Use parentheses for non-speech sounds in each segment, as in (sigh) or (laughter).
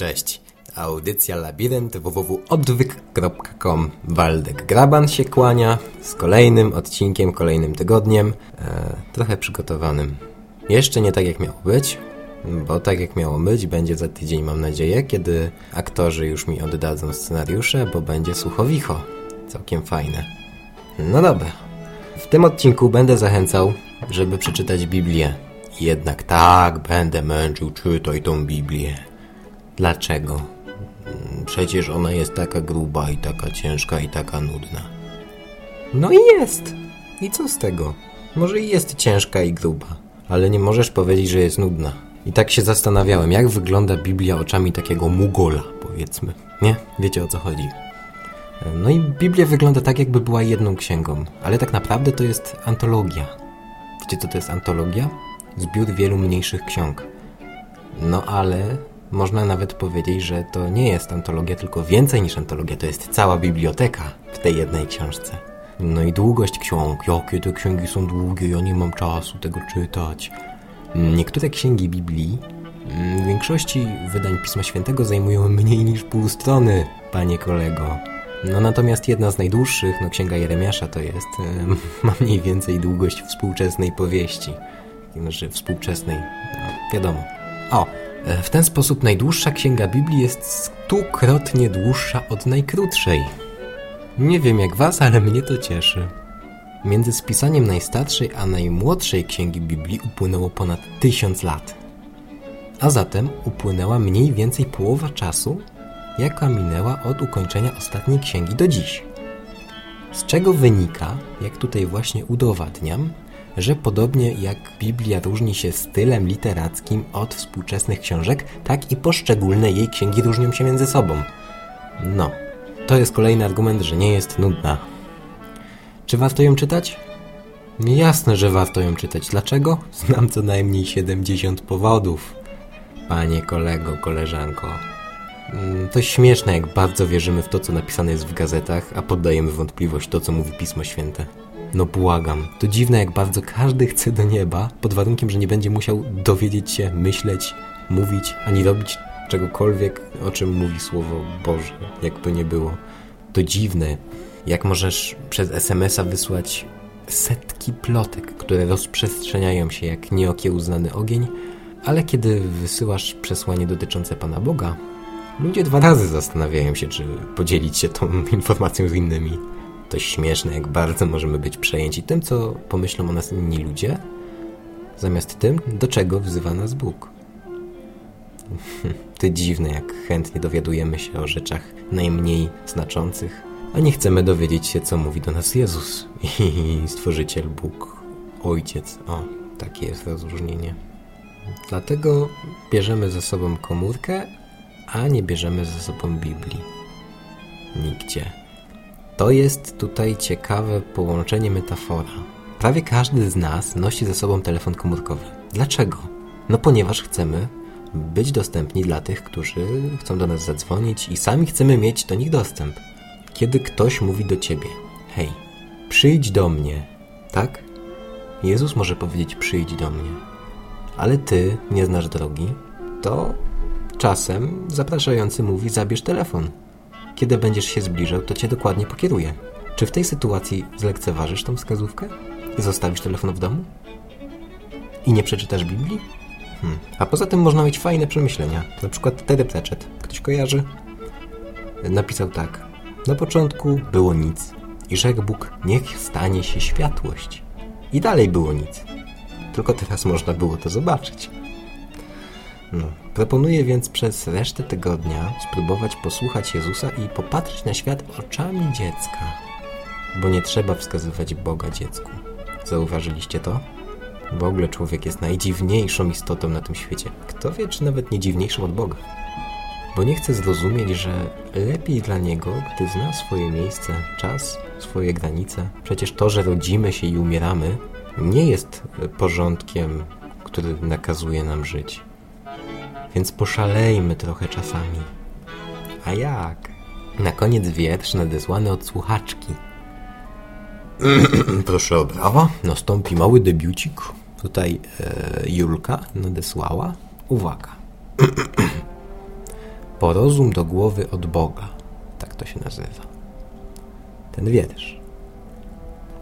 Cześć. Audycja Labirynt www.odwyk.com Waldek Graban się kłania z kolejnym odcinkiem, kolejnym tygodniem, e, trochę przygotowanym. Jeszcze nie tak jak miało być, bo tak jak miało być będzie za tydzień mam nadzieję, kiedy aktorzy już mi oddadzą scenariusze, bo będzie słuchowicho. Całkiem fajne. No dobra. W tym odcinku będę zachęcał, żeby przeczytać Biblię. Jednak tak, będę męczył, czytaj tą Biblię. Dlaczego? Przecież ona jest taka gruba i taka ciężka i taka nudna. No i jest. I co z tego? Może i jest ciężka i gruba, ale nie możesz powiedzieć, że jest nudna. I tak się zastanawiałem, jak wygląda Biblia oczami takiego mugola, powiedzmy. Nie? Wiecie o co chodzi. No i Biblia wygląda tak, jakby była jedną księgą, ale tak naprawdę to jest antologia. Wiecie co to jest antologia? Zbiór wielu mniejszych ksiąg. No ale można nawet powiedzieć, że to nie jest antologia, tylko więcej niż antologia. To jest cała biblioteka w tej jednej książce. No i długość ksiąg. Jakie te księgi są długie, ja nie mam czasu tego czytać. Niektóre księgi Biblii w większości wydań Pisma Świętego zajmują mniej niż pół strony, panie kolego. No natomiast jedna z najdłuższych, no Księga Jeremiasza to jest, (laughs) ma mniej więcej długość współczesnej powieści. Znaczy współczesnej, no, wiadomo. O, e, w ten sposób najdłuższa księga Biblii jest stukrotnie dłuższa od najkrótszej. Nie wiem jak was, ale mnie to cieszy. Między spisaniem najstarszej a najmłodszej księgi Biblii upłynęło ponad tysiąc lat. A zatem upłynęła mniej więcej połowa czasu, jaka minęła od ukończenia ostatniej księgi do dziś. Z czego wynika, jak tutaj właśnie udowadniam, że podobnie jak Biblia różni się stylem literackim od współczesnych książek, tak i poszczególne jej księgi różnią się między sobą. No, to jest kolejny argument, że nie jest nudna. Czy warto ją czytać? Jasne, że warto ją czytać. Dlaczego? Znam co najmniej 70 powodów. Panie kolego, koleżanko. To śmieszne, jak bardzo wierzymy w to, co napisane jest w gazetach, a poddajemy wątpliwość to, co mówi Pismo Święte. No błagam. To dziwne, jak bardzo każdy chce do nieba, pod warunkiem, że nie będzie musiał dowiedzieć się, myśleć, mówić, ani robić czegokolwiek, o czym mówi Słowo Boże, jakby nie było. To dziwne, jak możesz przez SMS-a wysłać setki plotek, które rozprzestrzeniają się jak nieokiełznany ogień, ale kiedy wysyłasz przesłanie dotyczące Pana Boga, ludzie dwa razy zastanawiają się, czy podzielić się tą (laughs) informacją z innymi. To śmieszne, jak bardzo możemy być przejęci tym, co pomyślą o nas inni ludzie, zamiast tym, do czego wzywa nas Bóg. (laughs) To dziwne, jak chętnie dowiadujemy się o rzeczach najmniej znaczących, a nie chcemy dowiedzieć się, co mówi do nas Jezus (laughs) i Stworzyciel Bóg, Ojciec. O, takie jest rozróżnienie. Dlatego bierzemy ze sobą komórkę, a nie bierzemy ze sobą Biblii. Nigdzie. To jest tutaj ciekawe połączenie metafora. Prawie każdy z nas nosi ze sobą telefon komórkowy. Dlaczego? No ponieważ chcemy być dostępni dla tych, którzy chcą do nas zadzwonić i sami chcemy mieć do nich dostęp. Kiedy ktoś mówi do ciebie: Hej, przyjdź do mnie, tak? Jezus może powiedzieć: Przyjdź do mnie, ale ty nie znasz drogi, to czasem zapraszający mówi: Zabierz telefon. Kiedy będziesz się zbliżał, to cię dokładnie pokieruje. Czy w tej sytuacji zlekceważysz tą wskazówkę zostawisz telefon w domu? I nie przeczytasz Biblii? Hmm. A poza tym można mieć fajne przemyślenia. Na przykład Terry Pratchett. Ktoś kojarzy? Napisał tak. Na początku było nic. I rzekł Bóg, niech stanie się światłość. I dalej było nic. Tylko teraz można było to zobaczyć. No. Proponuję więc przez resztę tygodnia spróbować posłuchać Jezusa i popatrzeć na świat oczami dziecka. Bo nie trzeba wskazywać Boga dziecku. Zauważyliście to? W ogóle człowiek jest najdziwniejszą istotą na tym świecie. Kto wie, czy nawet nie dziwniejszą od Boga. Bo nie chce zrozumieć, że lepiej dla niego, gdy zna swoje miejsce, czas, swoje granice. Przecież to, że rodzimy się i umieramy, nie jest porządkiem, który nakazuje nam żyć. Więc poszalejmy trochę czasami. A jak? Na koniec wiersz nadesłany od słuchaczki. (clears throat) Proszę o brawa, nastąpi mały debiucik. Tutaj e, Julka nadesłała. Uwaga. (clears throat) Porozum do głowy od Boga. Tak to się nazywa. Ten wiersz.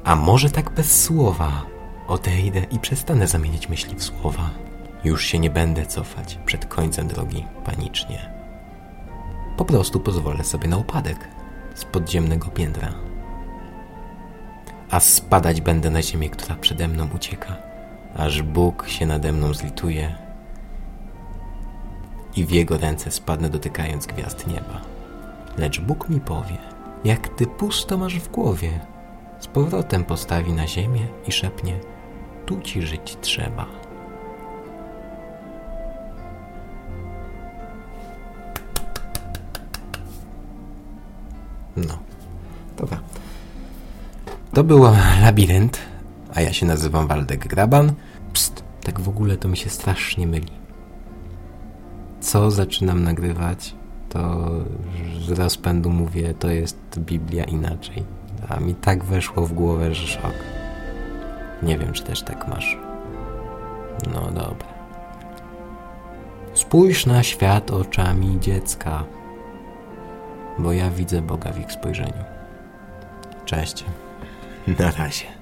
A może tak bez słowa odejdę i przestanę zamieniać myśli w słowa. Już się nie będę cofać przed końcem drogi panicznie. Po prostu pozwolę sobie na upadek z podziemnego piętra. A spadać będę na ziemię, która przede mną ucieka, aż Bóg się nade mną zlituje i w Jego ręce spadnę dotykając gwiazd nieba. Lecz Bóg mi powie, jak Ty pusto masz w głowie, z powrotem postawi na ziemię i szepnie, tu Ci żyć trzeba. No, dobra. To był labirynt, a ja się nazywam Waldek Graban. Psst, tak w ogóle to mi się strasznie myli. Co zaczynam nagrywać, to z rozpędu mówię, to jest Biblia inaczej. A mi tak weszło w głowę, że szok. Nie wiem, czy też tak masz. No dobra. Spójrz na świat oczami dziecka, bo ja widzę Boga w ich spojrzeniu. Cześć. Na razie.